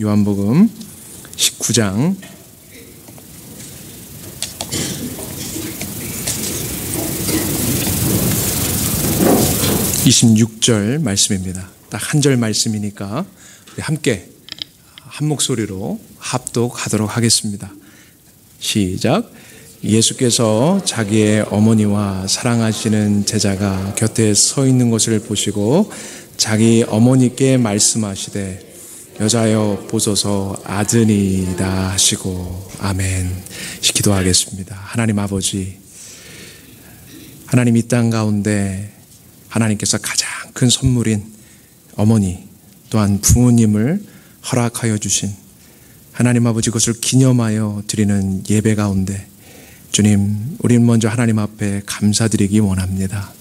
요한복음 19장 26절 말씀입니다. 딱 한 절 말씀이니까 함께 한 목소리로 합독하도록 하겠습니다. 시작. 예수께서 자기의 어머니와 사랑하시는 제자가 곁에 서 있는 것을 보시고 자기 어머니께 말씀하시되 여자여 보소서 아드니다 하시고 아멘 기도하겠습니다. 하나님 아버지 하나님 이 땅 가운데 하나님께서 가장 큰 선물인 어머니 또한 부모님을 허락하여 주신 하나님 아버지 것을 기념하여 드리는 예배 가운데 주님, 우리는 먼저 하나님 앞에 감사드리기 원합니다.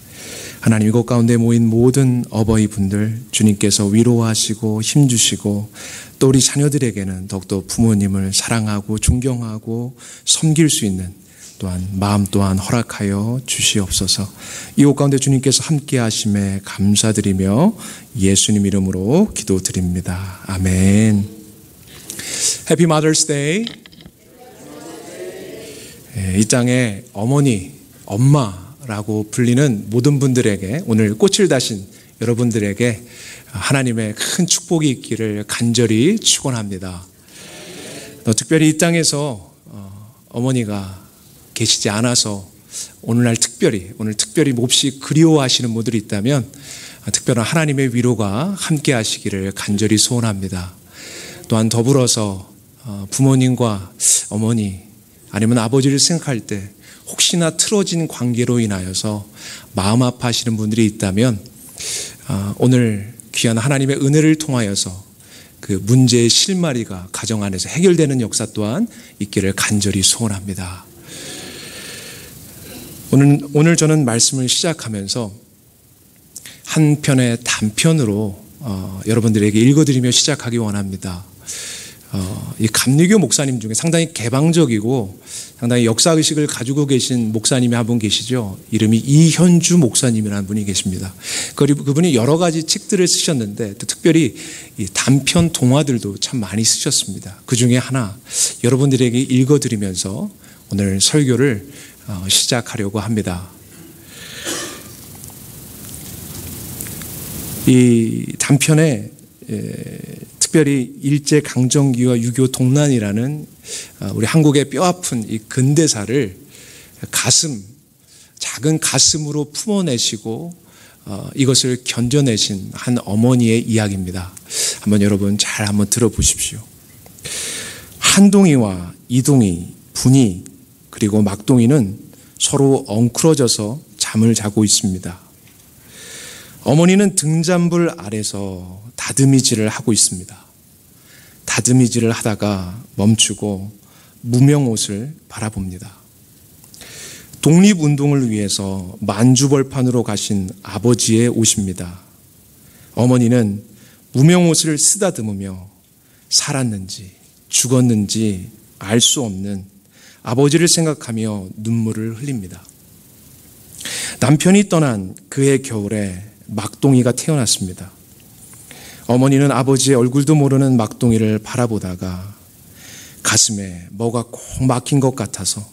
하나님 이곳 가운데 모인 모든 어버이 분들 주님께서 위로하시고 힘주시고 또 우리 자녀들에게는 더욱더 부모님을 사랑하고 존경하고 섬길 수 있는 또한 마음 또한 허락하여 주시옵소서. 이곳 가운데 주님께서 함께 하심에 감사드리며 예수님 이름으로 기도드립니다. 아멘. Happy Mother's Day. 이 땅에 어머니, 엄마 라고 불리는 모든 분들에게 오늘 꽃을 다신 여러분들에게 하나님의 큰 축복이 있기를 간절히 축원합니다. 특별히 이 땅에서 어, 어머니가 계시지 않아서 오늘날 특별히 오늘 특별히 몹시 그리워하시는 분들이 있다면 특별한 하나님의 위로가 함께 하시기를 간절히 소원합니다. 또한 더불어서 어, 부모님과 어머니 아니면 아버지를 생각할 때 혹시나 틀어진 관계로 인하여서 마음 아파하시는 분들이 있다면 어, 오늘 귀한 하나님의 은혜를 통하여서 그 문제의 실마리가 가정 안에서 해결되는 역사 또한 있기를 간절히 소원합니다. 오늘, 오늘 저는 말씀을 시작하면서 한 편의 단편으로 어, 여러분들에게 읽어드리며 시작하기 원합니다. 어, 이 감리교 목사님 중에 상당히 개방적이고 상당히 역사 의식을 가지고 계신 목사님이 한 분 계시죠. 이름이 이현주 목사님이라는 분이 계십니다. 그리고 그분이 여러 가지 책들을 쓰셨는데 특별히 단편 동화들도 참 많이 쓰셨습니다. 그 중에 하나 여러분들에게 읽어드리면서 오늘 설교를 어, 시작하려고 합니다. 이 단편에 특별히 일제 강점기와 유교 동란이라는 어, 우리 한국의 뼈아픈 이 근대사를 가슴 작은 가슴으로 품어내시고 어, 이것을 견뎌내신 한 어머니의 이야기입니다. 한번 여러분 잘 한번 들어보십시오. 한동이와 이동이, 분이 그리고 막동이는 서로 엉클어져서 잠을 자고 있습니다. 어머니는 등잔불 아래서 다듬이질을 하고 있습니다. 다듬이질을 하다가 멈추고 무명 옷을 바라봅니다. 독립운동을 위해서 만주벌판으로 가신 아버지의 옷입니다. 어머니는 무명 옷을 쓰다듬으며 살았는지 죽었는지 알 수 없는 아버지를 생각하며 눈물을 흘립니다. 남편이 떠난 그의 겨울에 막동이가 태어났습니다. 어머니는 아버지의 얼굴도 모르는 막동이를 바라보다가 가슴에 뭐가 꼭 막힌 것 같아서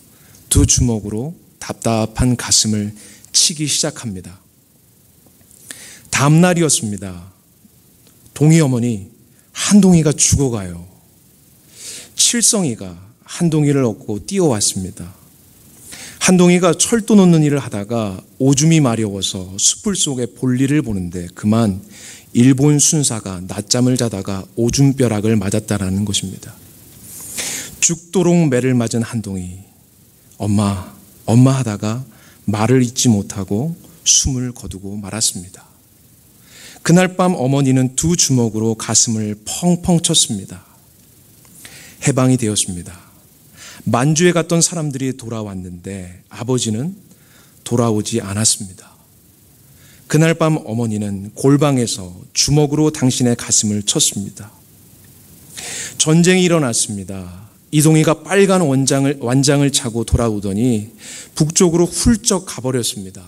두 주먹으로 답답한 가슴을 치기 시작합니다. 다음 날이었습니다. 동희 어머니 한동이가 죽어가요. 칠성이가 한동이를 얻고 뛰어왔습니다. 한동이가 철도 놓는 일을 하다가 오줌이 마려워서 숯불 속에 볼일을 보는데 그만 일본 순사가 낮잠을 자다가 오줌벼락을 맞았다라는 것입니다. 죽도록 매를 맞은 한동이 엄마, 엄마 하다가 말을 잇지 못하고 숨을 거두고 말았습니다. 그날 밤 어머니는 두 주먹으로 가슴을 펑펑 쳤습니다. 해방이 되었습니다. 만주에 갔던 사람들이 돌아왔는데 아버지는 돌아오지 않았습니다. 그날 밤 어머니는 골방에서 주먹으로 당신의 가슴을 쳤습니다. 전쟁이 일어났습니다. 이동희가 빨간 원장을, 완장을 차고 돌아오더니 북쪽으로 훌쩍 가버렸습니다.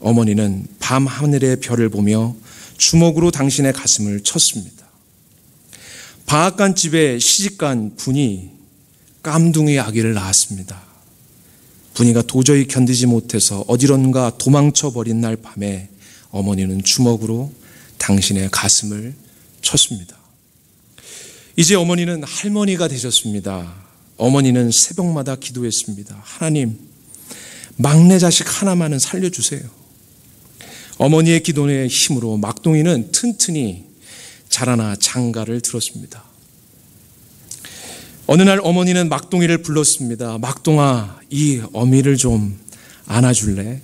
어머니는 밤 하늘의 별을 보며 주먹으로 당신의 가슴을 쳤습니다. 방앗간 집에 시집간 분이 깜둥이 아기를 낳았습니다. 분이가 도저히 견디지 못해서 어디론가 도망쳐 버린 날 밤에 어머니는 주먹으로 당신의 가슴을 쳤습니다. 이제 어머니는 할머니가 되셨습니다. 어머니는 새벽마다 기도했습니다. 하나님, 막내 자식 하나만은 살려주세요. 어머니의 기도의 힘으로 막둥이는 튼튼히 자라나 장가를 들었습니다. 어느 날 어머니는 막둥이를 불렀습니다. 막둥아, 이 어미를 좀 안아줄래?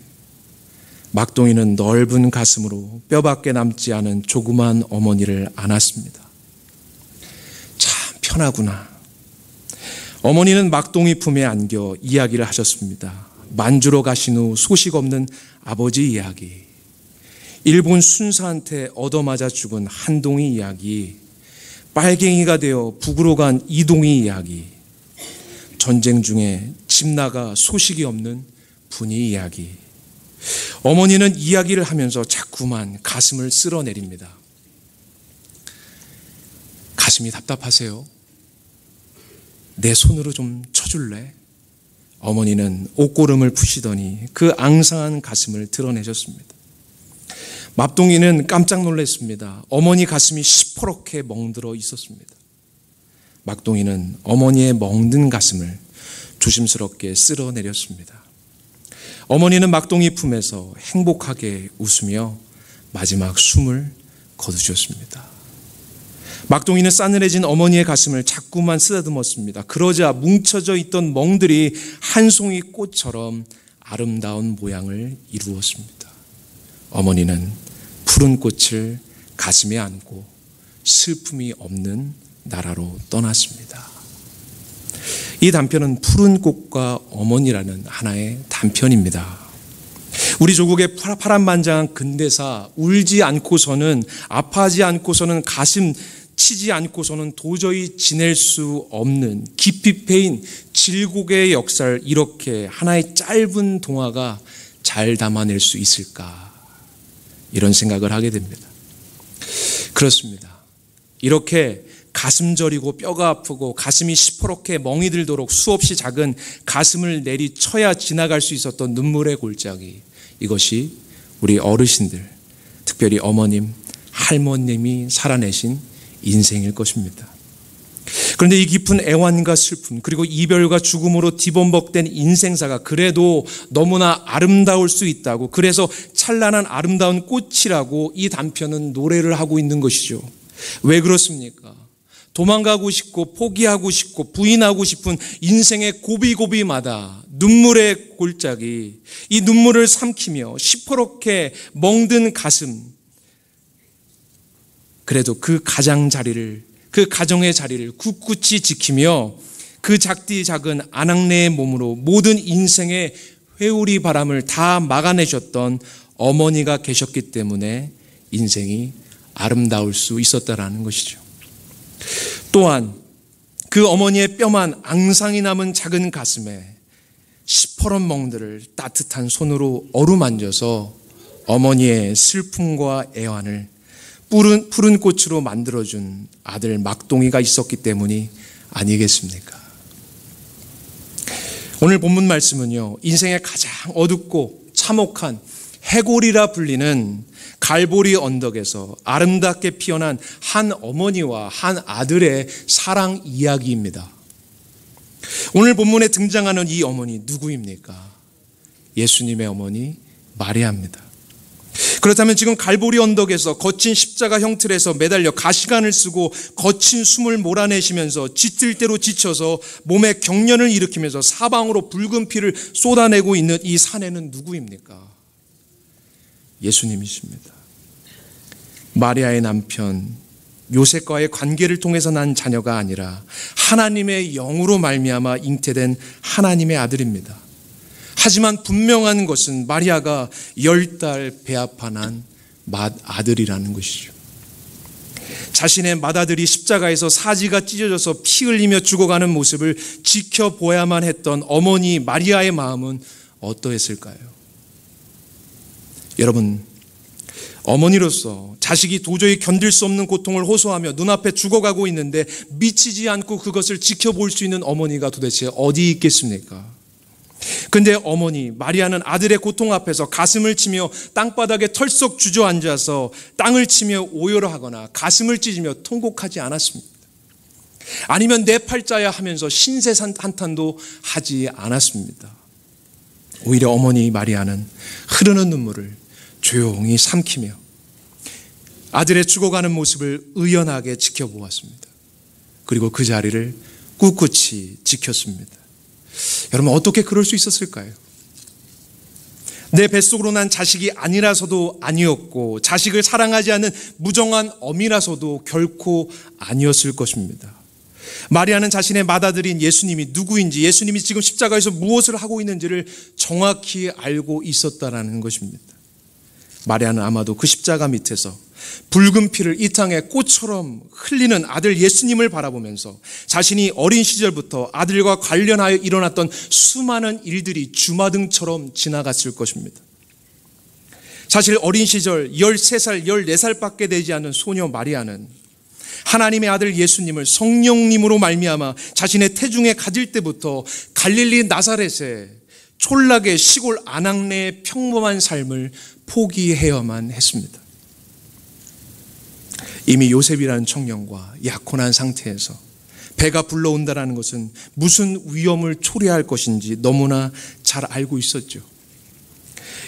막둥이는 넓은 가슴으로 뼈밖에 남지 않은 조그만 어머니를 안았습니다. 참 편하구나. 어머니는 막둥이 품에 안겨 이야기를 하셨습니다. 만주로 가신 후 소식 없는 아버지 이야기. 일본 순사한테 얻어맞아 죽은 한동희 이야기. 빨갱이가 되어 북으로 간 이동희 이야기. 전쟁 중에 집 나가 소식이 없는 분이 이야기. 어머니는 이야기를 하면서 자꾸만 가슴을 쓸어내립니다. 가슴이 답답하세요? 내 손으로 좀 쳐줄래? 어머니는 옷고름을 푸시더니 그 앙상한 가슴을 드러내셨습니다. 맙동이는 깜짝 놀랐습니다. 어머니 가슴이 시퍼렇게 멍들어 있었습니다. 막동이는 어머니의 멍든 가슴을 조심스럽게 쓸어내렸습니다. 어머니는 막동이 품에서 행복하게 웃으며 마지막 숨을 거두셨습니다. 막동이는 싸늘해진 어머니의 가슴을 자꾸만 쓰다듬었습니다. 그러자 뭉쳐져 있던 멍들이 한 송이 꽃처럼 아름다운 모양을 이루었습니다. 어머니는 푸른 꽃을 가슴에 안고 슬픔이 없는 나라로 떠났습니다. 이 단편은 푸른 꽃과 어머니라는 하나의 단편입니다. 우리 조국의 파란만장한 근대사 울지 않고서는 아파하지 않고서는 가슴 치지 않고서는 도저히 지낼 수 없는 깊이 패인 질곡의 역사를 이렇게 하나의 짧은 동화가 잘 담아낼 수 있을까 이런 생각을 하게 됩니다. 그렇습니다. 이렇게 가슴 저리고 뼈가 아프고 가슴이 시퍼렇게 멍이 들도록 수없이 작은 가슴을 내리쳐야 지나갈 수 있었던 눈물의 골짜기. 이것이 우리 어르신들, 특별히 어머님, 할머님이 살아내신 인생일 것입니다. 그런데 이 깊은 애환과 슬픔, 그리고 이별과 죽음으로 뒤범벅된 인생사가 그래도 너무나 아름다울 수 있다고, 그래서 찬란한 아름다운 꽃이라고 이 단편은 노래를 하고 있는 것이죠. 왜 그렇습니까? 도망가고 싶고 포기하고 싶고 부인하고 싶은 인생의 고비고비마다 눈물의 골짜기, 이 눈물을 삼키며 시퍼렇게 멍든 가슴, 그래도 그 가장 자리를, 그 가정의 자리를 굳굳이 지키며 그 작디 작은 아낙네의 몸으로 모든 인생의 회오리 바람을 다 막아내셨던 어머니가 계셨기 때문에 인생이 아름다울 수 있었다라는 것이죠. 또한 그 어머니의 뼈만 앙상이 남은 작은 가슴에 시퍼런 멍들을 따뜻한 손으로 어루만져서 어머니의 슬픔과 애환을 푸른, 푸른 꽃으로 만들어준 아들 막동이가 있었기 때문이 아니겠습니까? 오늘 본문 말씀은요, 인생의 가장 어둡고 참혹한 해골이라 불리는 갈보리 언덕에서 아름답게 피어난 한 어머니와 한 아들의 사랑 이야기입니다. 오늘 본문에 등장하는 이 어머니 누구입니까? 예수님의 어머니 마리아입니다. 그렇다면 지금 갈보리 언덕에서 거친 십자가 형틀에서 매달려 가시관을 쓰고 거친 숨을 몰아내시면서 짙을 대로 지쳐서 몸에 경련을 일으키면서 사방으로 붉은 피를 쏟아내고 있는 이 사내는 누구입니까? 예수님이십니다. 마리아의 남편 요셉과의 관계를 통해서 난 자녀가 아니라 하나님의 영으로 말미암아 잉태된 하나님의 아들입니다. 하지만 분명한 것은 마리아가 열 달 배아파 난 맏아들이라는 것이죠. 자신의 맏아들이 십자가에서 사지가 찢어져서 피 흘리며 죽어가는 모습을 지켜보야만 했던 어머니 마리아의 마음은 어떠했을까요? 여러분, 어머니로서 자식이 도저히 견딜 수 없는 고통을 호소하며 눈앞에 죽어가고 있는데 미치지 않고 그것을 지켜볼 수 있는 어머니가 도대체 어디 있겠습니까? 근데 어머니 마리아는 아들의 고통 앞에서 가슴을 치며 땅바닥에 털썩 주저앉아서 땅을 치며 오열을 하거나 가슴을 찢으며 통곡하지 않았습니다. 아니면 내 팔자야 하면서 신세 한탄도 하지 않았습니다. 오히려 어머니 마리아는 흐르는 눈물을 조용히 삼키며 아들의 죽어가는 모습을 의연하게 지켜보았습니다. 그리고 그 자리를 꿋꿋이 지켰습니다. 여러분 어떻게 그럴 수 있었을까요? 내 뱃속으로 난 자식이 아니라서도 아니었고 자식을 사랑하지 않는 무정한 어미라서도 결코 아니었을 것입니다. 마리아는 자신의 맏아들인 예수님이 누구인지 예수님이 지금 십자가에서 무엇을 하고 있는지를 정확히 알고 있었다라는 것입니다. 마리아는 아마도 그 십자가 밑에서 붉은 피를 이 땅에 꽃처럼 흘리는 아들 예수님을 바라보면서 자신이 어린 시절부터 아들과 관련하여 일어났던 수많은 일들이 주마등처럼 지나갔을 것입니다. 사실 어린 시절 13살, 14살밖에 되지 않은 소녀 마리아는 하나님의 아들 예수님을 성령님으로 말미암아 자신의 태중에 가질 때부터 갈릴리 나사렛에 촌락의 시골 아낙네의 평범한 삶을 포기해야만 했습니다. 이미 요셉이라는 청년과 약혼한 상태에서 배가 불러온다라는 것은 무슨 위험을 초래할 것인지 너무나 잘 알고 있었죠.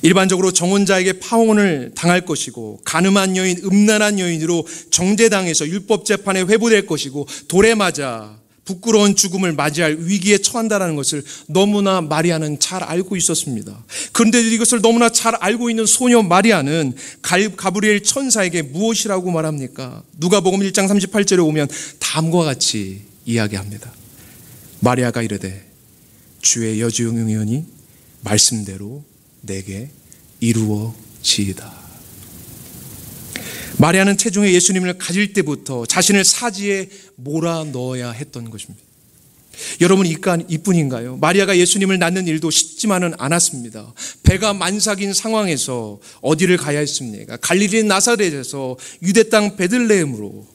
일반적으로 정혼자에게 파혼을 당할 것이고 가늠한 여인, 음란한 여인으로 정죄당해서 율법 재판에 회부될 것이고 돌에 맞아 부끄러운 죽음을 맞이할 위기에 처한다는 것을 너무나 마리아는 잘 알고 있었습니다. 그런데 이것을 너무나 잘 알고 있는 소녀 마리아는 가브리엘 천사에게 무엇이라고 말합니까? 누가복음 1장 38절에 오면 다음과 같이 이야기합니다. 마리아가 이르되 주의 여주용연이 말씀대로 내게 이루어지이다. 마리아는 태중에 예수님을 가질 때부터 자신을 사지에 몰아 넣어야 했던 것입니다. 여러분 이뿐인가요? 마리아가 예수님을 낳는 일도 쉽지만은 않았습니다. 배가 만삭인 상황에서 어디를 가야 했습니까? 갈릴리 나사렛에서 유대 땅 베들레헴으로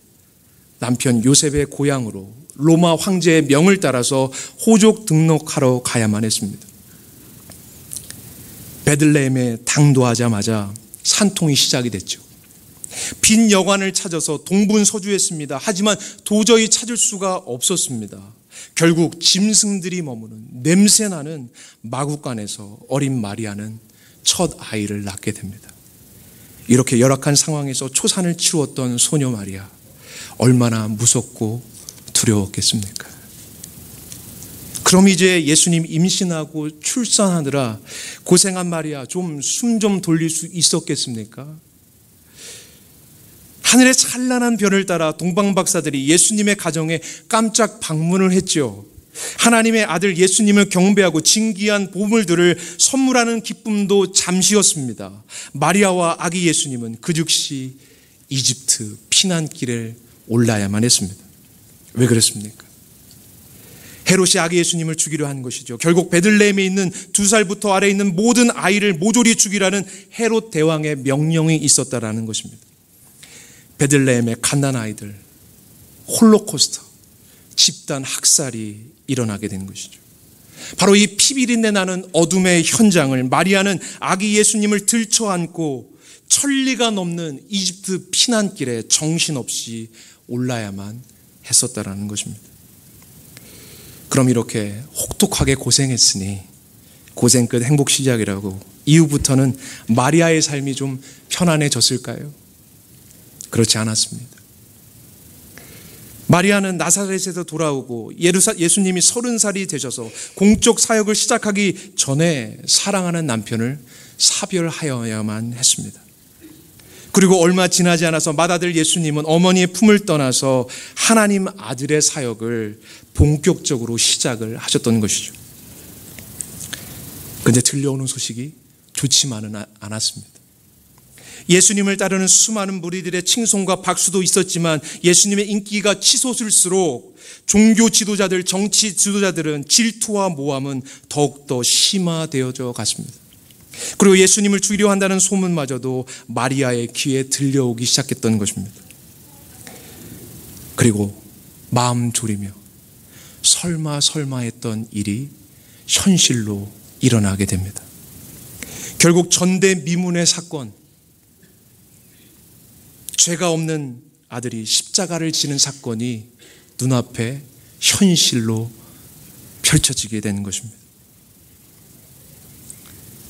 남편 요셉의 고향으로 로마 황제의 명을 따라서 호족 등록하러 가야만 했습니다. 베들레헴에 당도하자마자 산통이 시작이 됐죠. 빈 여관을 찾아서 동분서주했습니다. 하지만 도저히 찾을 수가 없었습니다. 결국 짐승들이 머무는 냄새나는 마국간에서 어린 마리아는 첫 아이를 낳게 됩니다. 이렇게 열악한 상황에서 초산을 치루었던 소녀 마리아 얼마나 무섭고 두려웠겠습니까? 그럼 이제 예수님 임신하고 출산하느라 고생한 마리아 좀 숨좀 돌릴 수 있었겠습니까? 하늘의 찬란한 별을 따라 동방 박사들이 예수님의 가정에 깜짝 방문을 했죠. 하나님의 아들 예수님을 경배하고 진귀한 보물들을 선물하는 기쁨도 잠시였습니다. 마리아와 아기 예수님은 그 즉시 이집트 피난길을 올라야만 했습니다. 왜 그랬습니까? 헤롯이 아기 예수님을 죽이려 한 것이죠. 결국 베들레헴에 있는 두 살부터 아래 있는 모든 아이를 모조리 죽이라는 헤롯 대왕의 명령이 있었다라는 것입니다. 베들레헴의 갓난 아이들, 홀로코스터, 집단 학살이 일어나게 된 것이죠. 바로 이 피비린내 나는 어둠의 현장을 마리아는 아기 예수님을 들쳐안고 천리가 넘는 이집트 피난길에 정신없이 올라야만 했었다라는 것입니다. 그럼 이렇게 혹독하게 고생했으니 고생 끝 행복 시작이라고 이후부터는 마리아의 삶이 좀 편안해졌을까요? 그렇지 않았습니다. 마리아는 나사렛에서 돌아오고 예루사, 예수님이 서른 살이 되셔서 공적 사역을 시작하기 전에 사랑하는 남편을 사별하여야만 했습니다. 그리고 얼마 지나지 않아서 맏아들 예수님은 어머니의 품을 떠나서 하나님 아들의 사역을 본격적으로 시작을 하셨던 것이죠. 근데 들려오는 소식이 좋지만은 않았습니다. 예수님을 따르는 수많은 무리들의 칭송과 박수도 있었지만 예수님의 인기가 치솟을수록 종교 지도자들, 정치 지도자들은 질투와 모함은 더욱더 심화되어져 갔습니다. 그리고 예수님을 죽이려 한다는 소문마저도 마리아의 귀에 들려오기 시작했던 것입니다. 그리고 마음 졸이며 설마 설마 했던 일이 현실로 일어나게 됩니다. 결국 전대미문의 사건, 죄가 없는 아들이 십자가를 지는 사건이 눈앞에 현실로 펼쳐지게 되는 것입니다.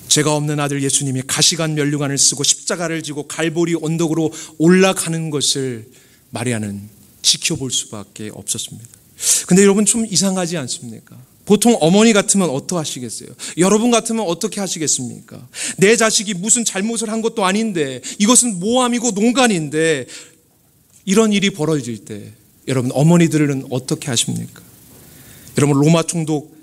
죄가 없는 아들 예수님이 가시관 면류관을 쓰고 십자가를 지고 갈보리 언덕으로 올라가는 것을 마리아는 지켜볼 수밖에 없었습니다. 근데 여러분 좀 이상하지 않습니까? 보통 어머니 같으면 어떠하시겠어요? 여러분 같으면 어떻게 하시겠습니까? 내 자식이 무슨 잘못을 한 것도 아닌데 이것은 모함이고 농간인데 이런 일이 벌어질 때 여러분 어머니들은 어떻게 하십니까? 여러분 로마 총독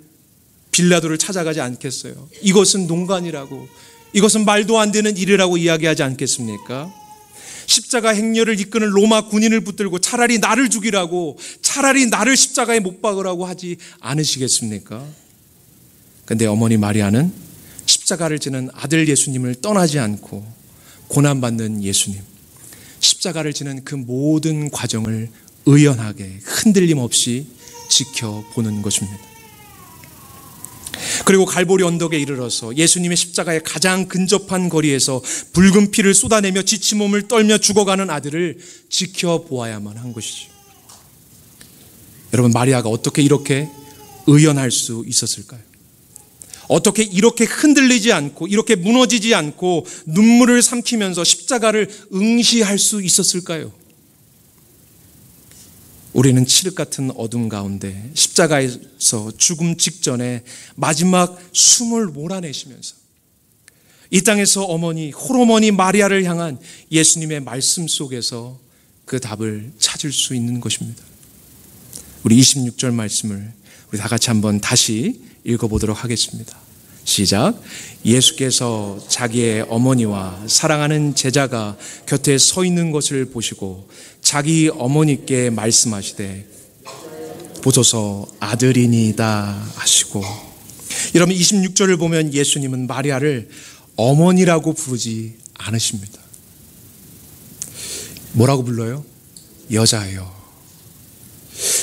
빌라도를 찾아가지 않겠어요? 이것은 농간이라고 이것은 말도 안 되는 일이라고 이야기하지 않겠습니까? 십자가 행렬을 이끄는 로마 군인을 붙들고 차라리 나를 죽이라고 차라리 나를 십자가에 못 박으라고 하지 않으시겠습니까? 근데 어머니 마리아는 십자가를 지는 아들 예수님을 떠나지 않고 고난받는 예수님, 십자가를 지는 그 모든 과정을 의연하게 흔들림 없이 지켜보는 것입니다. 그리고 갈보리 언덕에 이르러서 예수님의 십자가에 가장 근접한 거리에서 붉은 피를 쏟아내며 지친 몸을 떨며 죽어가는 아들을 지켜보아야만 한 것이죠. 여러분, 마리아가 어떻게 이렇게 의연할 수 있었을까요? 어떻게 이렇게 흔들리지 않고 이렇게 무너지지 않고 눈물을 삼키면서 십자가를 응시할 수 있었을까요? 우리는 칠흑 같은 어둠 가운데 십자가에서 죽음 직전에 마지막 숨을 몰아내시면서 이 땅에서 어머니, 호르머니 마리아를 향한 예수님의 말씀 속에서 그 답을 찾을 수 있는 것입니다. 우리 26절 말씀을 우리 다 같이 한번 다시 읽어보도록 하겠습니다. 시작. 예수께서 자기의 어머니와 사랑하는 제자가 곁에 서 있는 것을 보시고 자기 어머니께 말씀하시되 보소서 아들이니다 하시고 여러분 26절을 보면 예수님은 마리아를 어머니라고 부르지 않으십니다. 뭐라고 불러요? 여자예요.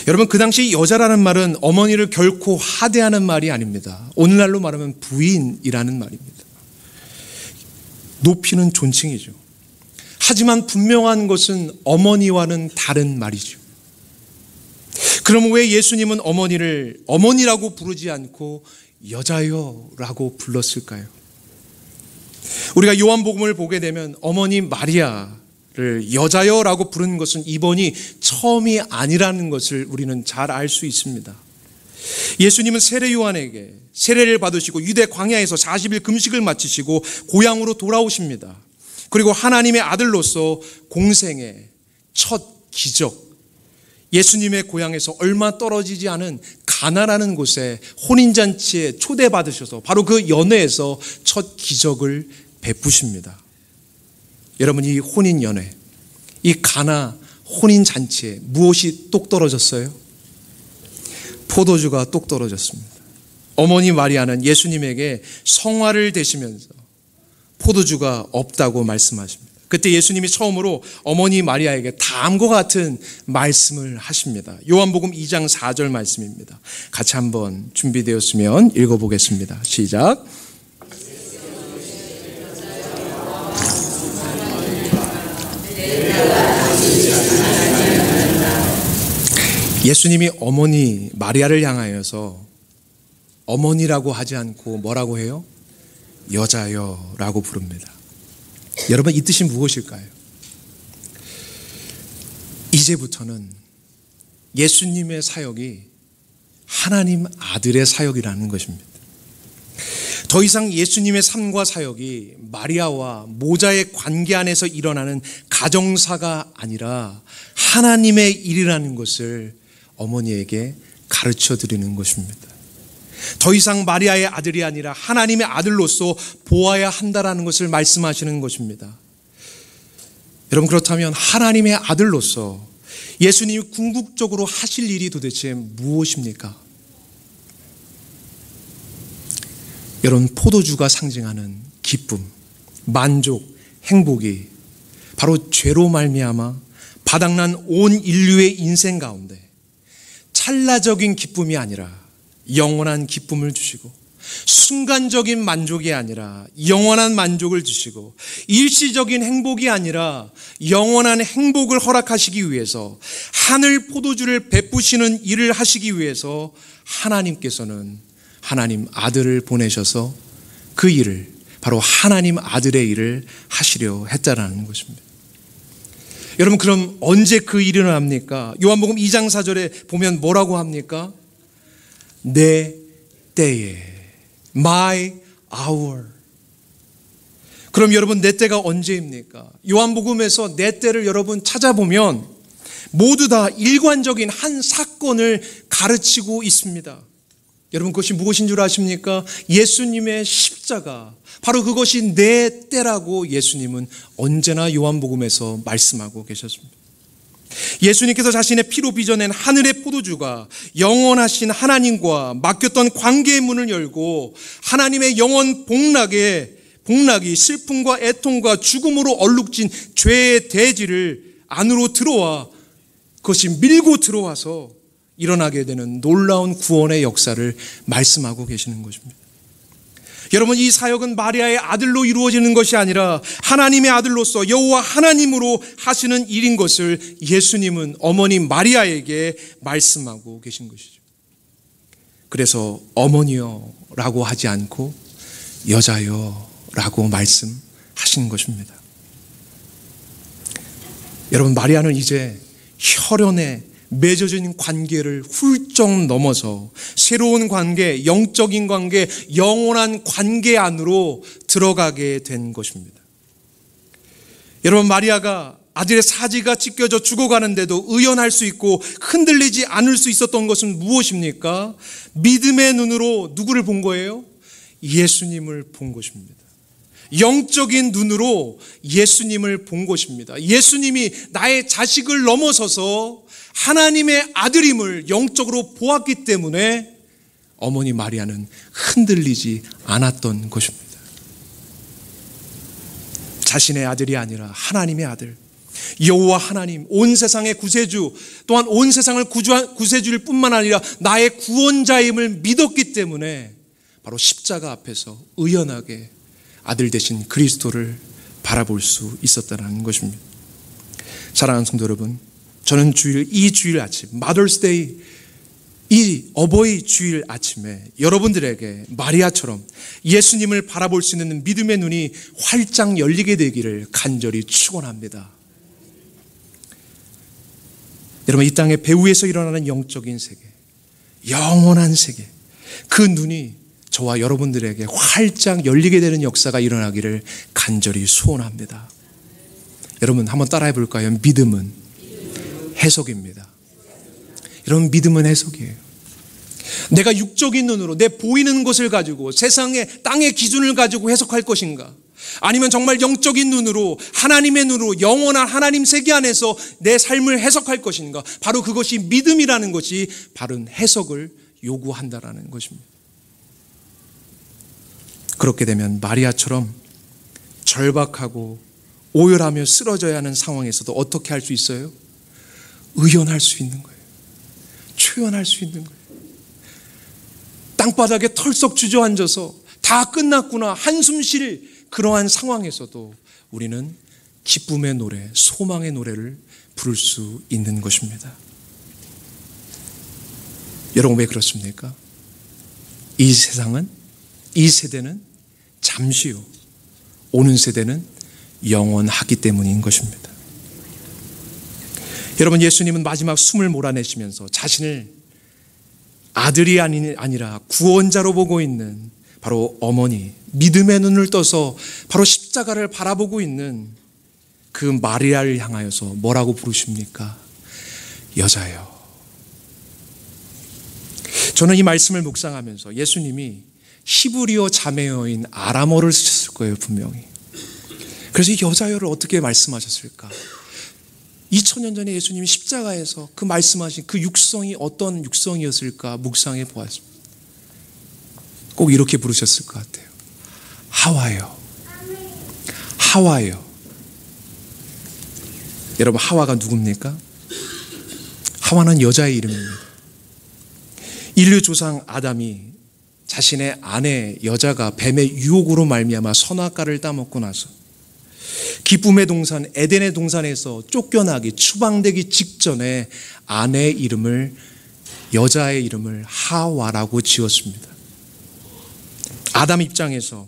여러분 그 당시 여자라는 말은 어머니를 결코 하대하는 말이 아닙니다. 오늘날로 말하면 부인이라는 말입니다. 높이는 존칭이죠. 하지만 분명한 것은 어머니와는 다른 말이죠. 그럼 왜 예수님은 어머니를 어머니라고 부르지 않고 여자요라고 불렀을까요? 우리가 요한복음을 보게 되면 어머니 마리아 를 여자여라고 부르는 것은 이번이 처음이 아니라는 것을 우리는 잘 알 수 있습니다. 예수님은 세례 요한에게 세례를 받으시고 유대 광야에서 40일 금식을 마치시고 고향으로 돌아오십니다. 그리고 하나님의 아들로서 공생의 첫 기적 예수님의 고향에서 얼마 떨어지지 않은 가나라는 곳에 혼인잔치에 초대받으셔서 바로 그 연회에서 첫 기적을 베푸십니다. 여러분 이 혼인 연회, 이 가나 혼인 잔치에 무엇이 똑 떨어졌어요? 포도주가 똑 떨어졌습니다. 어머니 마리아는 예수님에게 성화를 대시면서 포도주가 없다고 말씀하십니다. 그때 예수님이 처음으로 어머니 마리아에게 다음과 같은 말씀을 하십니다. 요한복음 2장 4절 말씀입니다. 같이 한번 준비되었으면 읽어보겠습니다. 시작. 예수님이 어머니 마리아를 향하여서 어머니라고 하지 않고 뭐라고 해요? 여자여라고 부릅니다. 여러분 이 뜻이 무엇일까요? 이제부터는 예수님의 사역이 하나님 아들의 사역이라는 것입니다. 더 이상 예수님의 삶과 사역이 마리아와 모자의 관계 안에서 일어나는 가정사가 아니라 하나님의 일이라는 것을 어머니에게 가르쳐 드리는 것입니다. 더 이상 마리아의 아들이 아니라 하나님의 아들로서 보아야 한다라는 것을 말씀하시는 것입니다. 여러분 그렇다면 하나님의 아들로서 예수님이 궁극적으로 하실 일이 도대체 무엇입니까? 여러분 포도주가 상징하는 기쁨, 만족, 행복이 바로 죄로 말미암아 바닥난 온 인류의 인생 가운데 찰나적인 기쁨이 아니라 영원한 기쁨을 주시고 순간적인 만족이 아니라 영원한 만족을 주시고 일시적인 행복이 아니라 영원한 행복을 허락하시기 위해서 하늘 포도주를 베푸시는 일을 하시기 위해서 하나님께서는 하나님 아들을 보내셔서 그 일을 바로 하나님 아들의 일을 하시려 했다라는 것입니다. 여러분 그럼 언제 그 일이 일어납니까? 요한복음 2장 4절에 보면 뭐라고 합니까? 내 때에 my hour 그럼 여러분 내 때가 언제입니까? 요한복음에서 내 때를 여러분 찾아보면 모두 다 일관적인 한 사건을 가르치고 있습니다. 여러분 그것이 무엇인 줄 아십니까? 예수님의 십자가. 바로 그것이 내 때라고 예수님은 언제나 요한복음에서 말씀하고 계셨습니다. 예수님께서 자신의 피로 빚어낸 하늘의 포도주가 영원하신 하나님과 맡겼던 관계의 문을 열고 하나님의 영원 복락에 복락이 슬픔과 애통과 죽음으로 얼룩진 죄의 대지를 안으로 들어와 그것이 밀고 들어와서 일어나게 되는 놀라운 구원의 역사를 말씀하고 계시는 것입니다. 여러분 이 사역은 마리아의 아들로 이루어지는 것이 아니라 하나님의 아들로서 여호와 하나님으로 하시는 일인 것을 예수님은 어머니 마리아에게 말씀하고 계신 것이죠. 그래서 어머니여라고 하지 않고 여자여라고 말씀하신 것입니다. 여러분 마리아는 이제 혈연의 맺어진 관계를 훌쩍 넘어서 새로운 관계, 영적인 관계, 영원한 관계 안으로 들어가게 된 것입니다. 여러분, 마리아가 아들의 사지가 찢겨져 죽어가는데도 의연할 수 있고 흔들리지 않을 수 있었던 것은 무엇입니까? 믿음의 눈으로 누구를 본 거예요? 예수님을 본 것입니다. 영적인 눈으로 예수님을 본 것입니다. 예수님이 나의 자식을 넘어서서 하나님의 아들임을 영적으로 보았기 때문에 어머니 마리아는 흔들리지 않았던 것입니다. 자신의 아들이 아니라 하나님의 아들. 여호와 하나님, 온 세상의 구세주, 또한 온 세상을 구주한, 구세주일 뿐만 아니라 나의 구원자임을 믿었기 때문에 바로 십자가 앞에서 의연하게 아들 대신 그리스도를 바라볼 수 있었다는 것입니다. 사랑하는 성도 여러분, 저는 주일, 이 주일 아침, 마더스데이, 이 어버이 주일 아침에 여러분들에게 마리아처럼 예수님을 바라볼 수 있는 믿음의 눈이 활짝 열리게 되기를 간절히 축원합니다. 여러분 이 땅의 배후에서 일어나는 영적인 세계, 영원한 세계, 그 눈이 저와 여러분들에게 활짝 열리게 되는 역사가 일어나기를 간절히 소원합니다. 여러분 한번 따라해 볼까요? 믿음은 해석입니다. 여러분 믿음은 해석이에요. 내가 육적인 눈으로 내 보이는 것을 가지고 세상의 땅의 기준을 가지고 해석할 것인가? 아니면 정말 영적인 눈으로 하나님의 눈으로 영원한 하나님 세계 안에서 내 삶을 해석할 것인가? 바로 그것이 믿음이라는 것이 바른 해석을 요구한다라는 것입니다. 그렇게 되면 마리아처럼 절박하고 오열하며 쓰러져야 하는 상황에서도 어떻게 할 수 있어요? 의연할 수 있는 거예요. 초연할 수 있는 거예요. 땅바닥에 털썩 주저앉아서 다 끝났구나 한숨 쉴 그러한 상황에서도 우리는 기쁨의 노래, 소망의 노래를 부를 수 있는 것입니다. 여러분 왜 그렇습니까? 이 세상은 이 세대는 잠시요. 오는 세대는 영원하기 때문인 것입니다. 여러분 예수님은 마지막 숨을 몰아내시면서 자신을 아들이 아니, 아니라 구원자로 보고 있는 바로 어머니, 믿음의 눈을 떠서 바로 십자가를 바라보고 있는 그 마리아를 향하여서 뭐라고 부르십니까? 여자요. 저는 이 말씀을 묵상하면서 예수님이 히브리어 자매어인 아람어를 쓰셨을 거예요, 분명히. 그래서 이 여자여를 어떻게 말씀하셨을까? 2000년 전에 예수님이 십자가에서 그 말씀하신 그 육성이 어떤 육성이었을까 묵상해 보았습니다. 꼭 이렇게 부르셨을 것 같아요. 하와요. 하와요. 여러분 하와가 누굽니까? 하와는 여자의 이름입니다. 인류 조상 아담이 자신의 아내 여자가 뱀의 유혹으로 말미암아 선악과를 따먹고 나서 기쁨의 동산 에덴의 동산에서 쫓겨나기 추방되기 직전에 아내의 이름을 여자의 이름을 하와라고 지었습니다. 아담 입장에서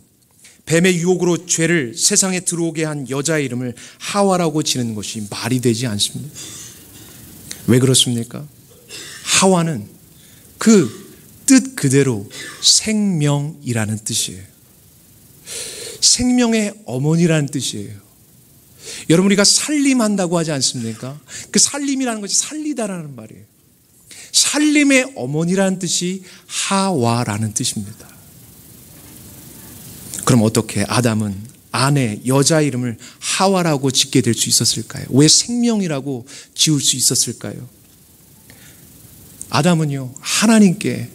뱀의 유혹으로 죄를 세상에 들어오게 한 여자의 이름을 하와라고 지는 것이 말이 되지 않습니다. 왜 그렇습니까? 하와는 그 뜻 그대로 생명이라는 뜻이에요. 생명의 어머니라는 뜻이에요. 여러분 우리가 살림한다고 하지 않습니까? 그 살림이라는 것이 살리다라는 말이에요. 살림의 어머니라는 뜻이 하와라는 뜻입니다. 그럼 어떻게 아담은 아내 여자 이름을 하와라고 짓게 될 수 있었을까요? 왜 생명이라고 지을 수 있었을까요? 아담은요 하나님께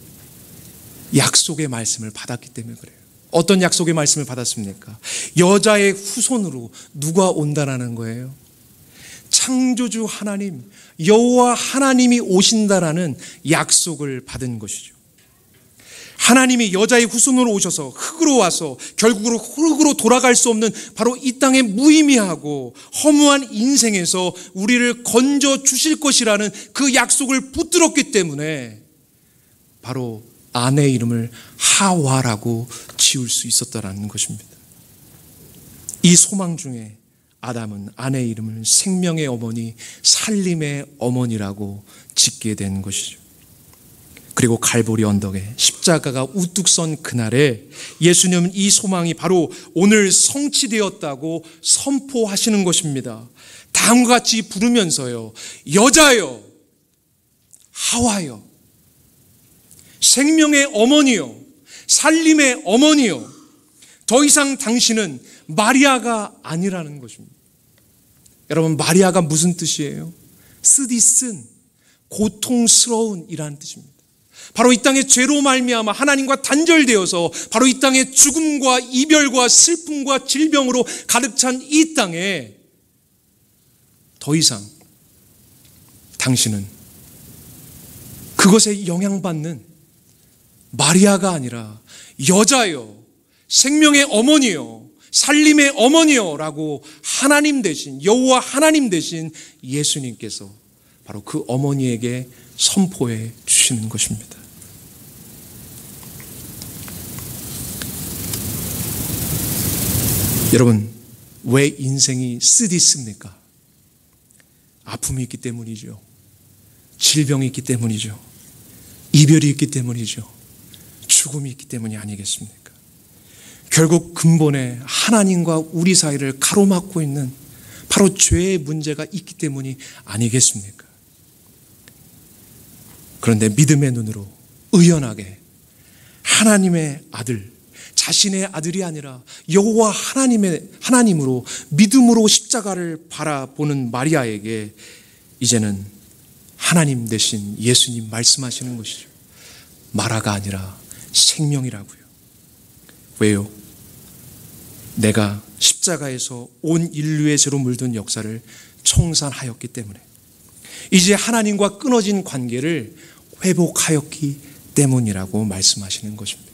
약속의 말씀을 받았기 때문에 그래요. 어떤 약속의 말씀을 받았습니까? 여자의 후손으로 누가 온다라는 거예요. 창조주 하나님, 여호와 하나님이 오신다라는 약속을 받은 것이죠. 하나님이 여자의 후손으로 오셔서 흙으로 와서 결국으로 흙으로 돌아갈 수 없는 바로 이 땅의 무의미하고 허무한 인생에서 우리를 건져 주실 것이라는 그 약속을 붙들었기 때문에 바로 아내 이름을 하와라고 지을 수 있었다라는 것입니다. 이 소망 중에 아담은 아내 이름을 생명의 어머니, 살림의 어머니라고 짓게 된 것이죠. 그리고 갈보리 언덕에 십자가가 우뚝 선 그날에 예수님은 이 소망이 바로 오늘 성취되었다고 선포하시는 것입니다. 다음과 같이 부르면서요. 여자여, 하와여, 생명의 어머니요, 살림의 어머니요. 더 이상 당신은 마리아가 아니라는 것입니다. 여러분, 마리아가 무슨 뜻이에요? 쓰디 쓴, 고통스러운 이라는 뜻입니다. 바로 이 땅의 죄로 말미암아 하나님과 단절되어서 바로 이 땅의 죽음과 이별과 슬픔과 질병으로 가득 찬 이 땅에 더 이상 당신은 그것에 영향받는 마리아가 아니라 여자요, 생명의 어머니요, 살림의 어머니요라고 하나님 대신 여호와 하나님 대신 예수님께서 바로 그 어머니에게 선포해 주시는 것입니다. 여러분, 왜 인생이 쓰디습니까? 아픔이 있기 때문이죠. 질병이 있기 때문이죠. 이별이 있기 때문이죠. 죽음이 있기 때문이 아니겠습니까? 결국 근본에 하나님과 우리 사이를 가로막고 있는 바로 죄의 문제가 있기 때문이 아니겠습니까? 그런데 믿음의 눈으로 의연하게 하나님의 아들, 자신의 아들이 아니라 여호와 하나님의 하나님으로 믿음으로 십자가를 바라보는 마리아에게 이제는 하나님 대신 예수님 말씀하시는 것이죠. 마라가 아니라 생명이라고요. 왜요? 내가 십자가에서 온 인류의 죄로 물든 역사를 청산하였기 때문에 이제 하나님과 끊어진 관계를 회복하였기 때문이라고 말씀하시는 것입니다.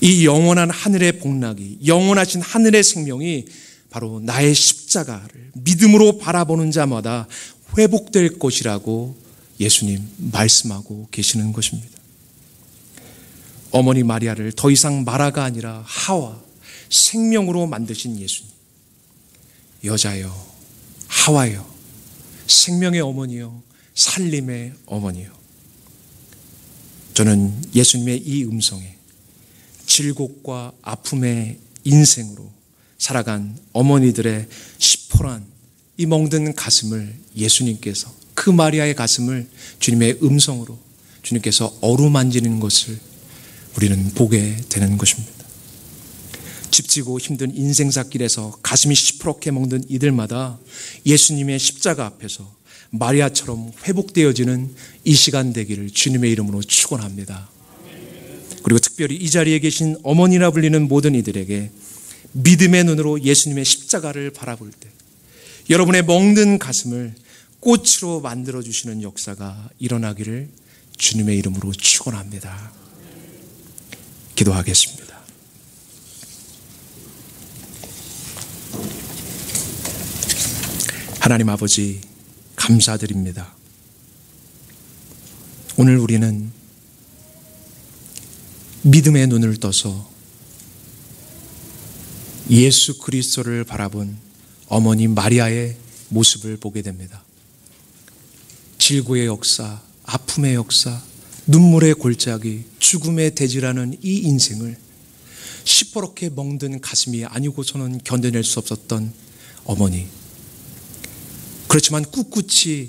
이 영원한 하늘의 복락이 영원하신 하늘의 생명이 바로 나의 십자가를 믿음으로 바라보는 자마다 회복될 것이라고 예수님 말씀하고 계시는 것입니다. 어머니 마리아를 더 이상 마라가 아니라 하와 생명으로 만드신 예수님. 여자여, 하와여, 생명의 어머니요, 살림의 어머니요. 저는 예수님의 이 음성에 질곡과 아픔의 인생으로 살아간 어머니들의 시퍼란 이 멍든 가슴을 예수님께서 그 마리아의 가슴을 주님의 음성으로 주님께서 어루만지는 것을 우리는 보게 되는 것입니다. 집지고 힘든 인생사길에서 가슴이 시퍼렇게 먹는 이들마다 예수님의 십자가 앞에서 마리아처럼 회복되어지는 이 시간 되기를 주님의 이름으로 축원합니다. 그리고 특별히 이 자리에 계신 어머니라 불리는 모든 이들에게 믿음의 눈으로 예수님의 십자가를 바라볼 때 여러분의 먹는 가슴을 꽃으로 만들어 주시는 역사가 일어나기를 주님의 이름으로 축원합니다. 기도하겠습니다. 하나님 아버지 감사드립니다. 오늘 우리는 믿음의 눈을 떠서 예수 그리스도를 바라본 어머니 마리아의 모습을 보게 됩니다. 질고의 역사, 아픔의 역사, 눈물의 골짜기, 죽음의 대지라는 이 인생을 시퍼렇게 멍든 가슴이 아니고서는 견뎌낼 수 없었던 어머니. 그렇지만 꿋꿋이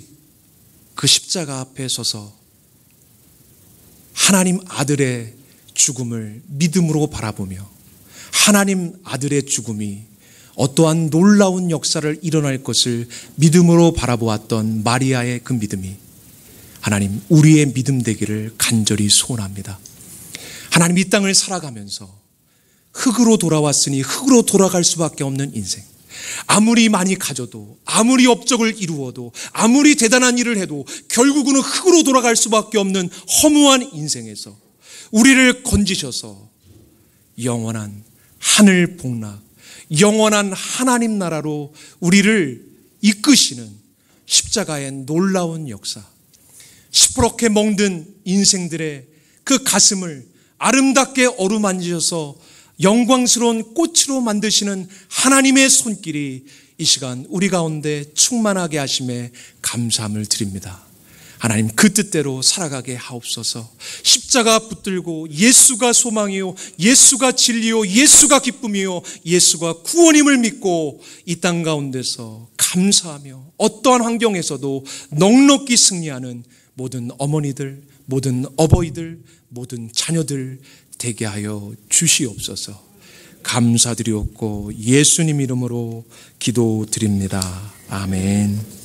그 십자가 앞에 서서 하나님 아들의 죽음을 믿음으로 바라보며 하나님 아들의 죽음이 어떠한 놀라운 역사를 일어날 것을 믿음으로 바라보았던 마리아의 그 믿음이 하나님 우리의 믿음 되기를 간절히 소원합니다. 하나님 이 땅을 살아가면서 흙으로 돌아왔으니 흙으로 돌아갈 수밖에 없는 인생. 아무리 많이 가져도, 아무리 업적을 이루어도, 아무리 대단한 일을 해도 결국은 흙으로 돌아갈 수밖에 없는 허무한 인생에서 우리를 건지셔서 영원한 하늘 복락, 영원한 하나님 나라로 우리를 이끄시는 십자가의 놀라운 역사. 시퍼렇게 멍든 인생들의 그 가슴을 아름답게 어루만지셔서 영광스러운 꽃으로 만드시는 하나님의 손길이 이 시간 우리 가운데 충만하게 하심에 감사함을 드립니다. 하나님 그 뜻대로 살아가게 하옵소서. 십자가 붙들고 예수가 소망이요, 예수가 진리요, 예수가 기쁨이요, 예수가 구원임을 믿고 이 땅 가운데서 감사하며 어떠한 환경에서도 넉넉히 승리하는 모든 어머니들, 모든 어버이들, 모든 자녀들 되게 하여 주시옵소서. 감사드리옵고 예수님 이름으로 기도드립니다. 아멘.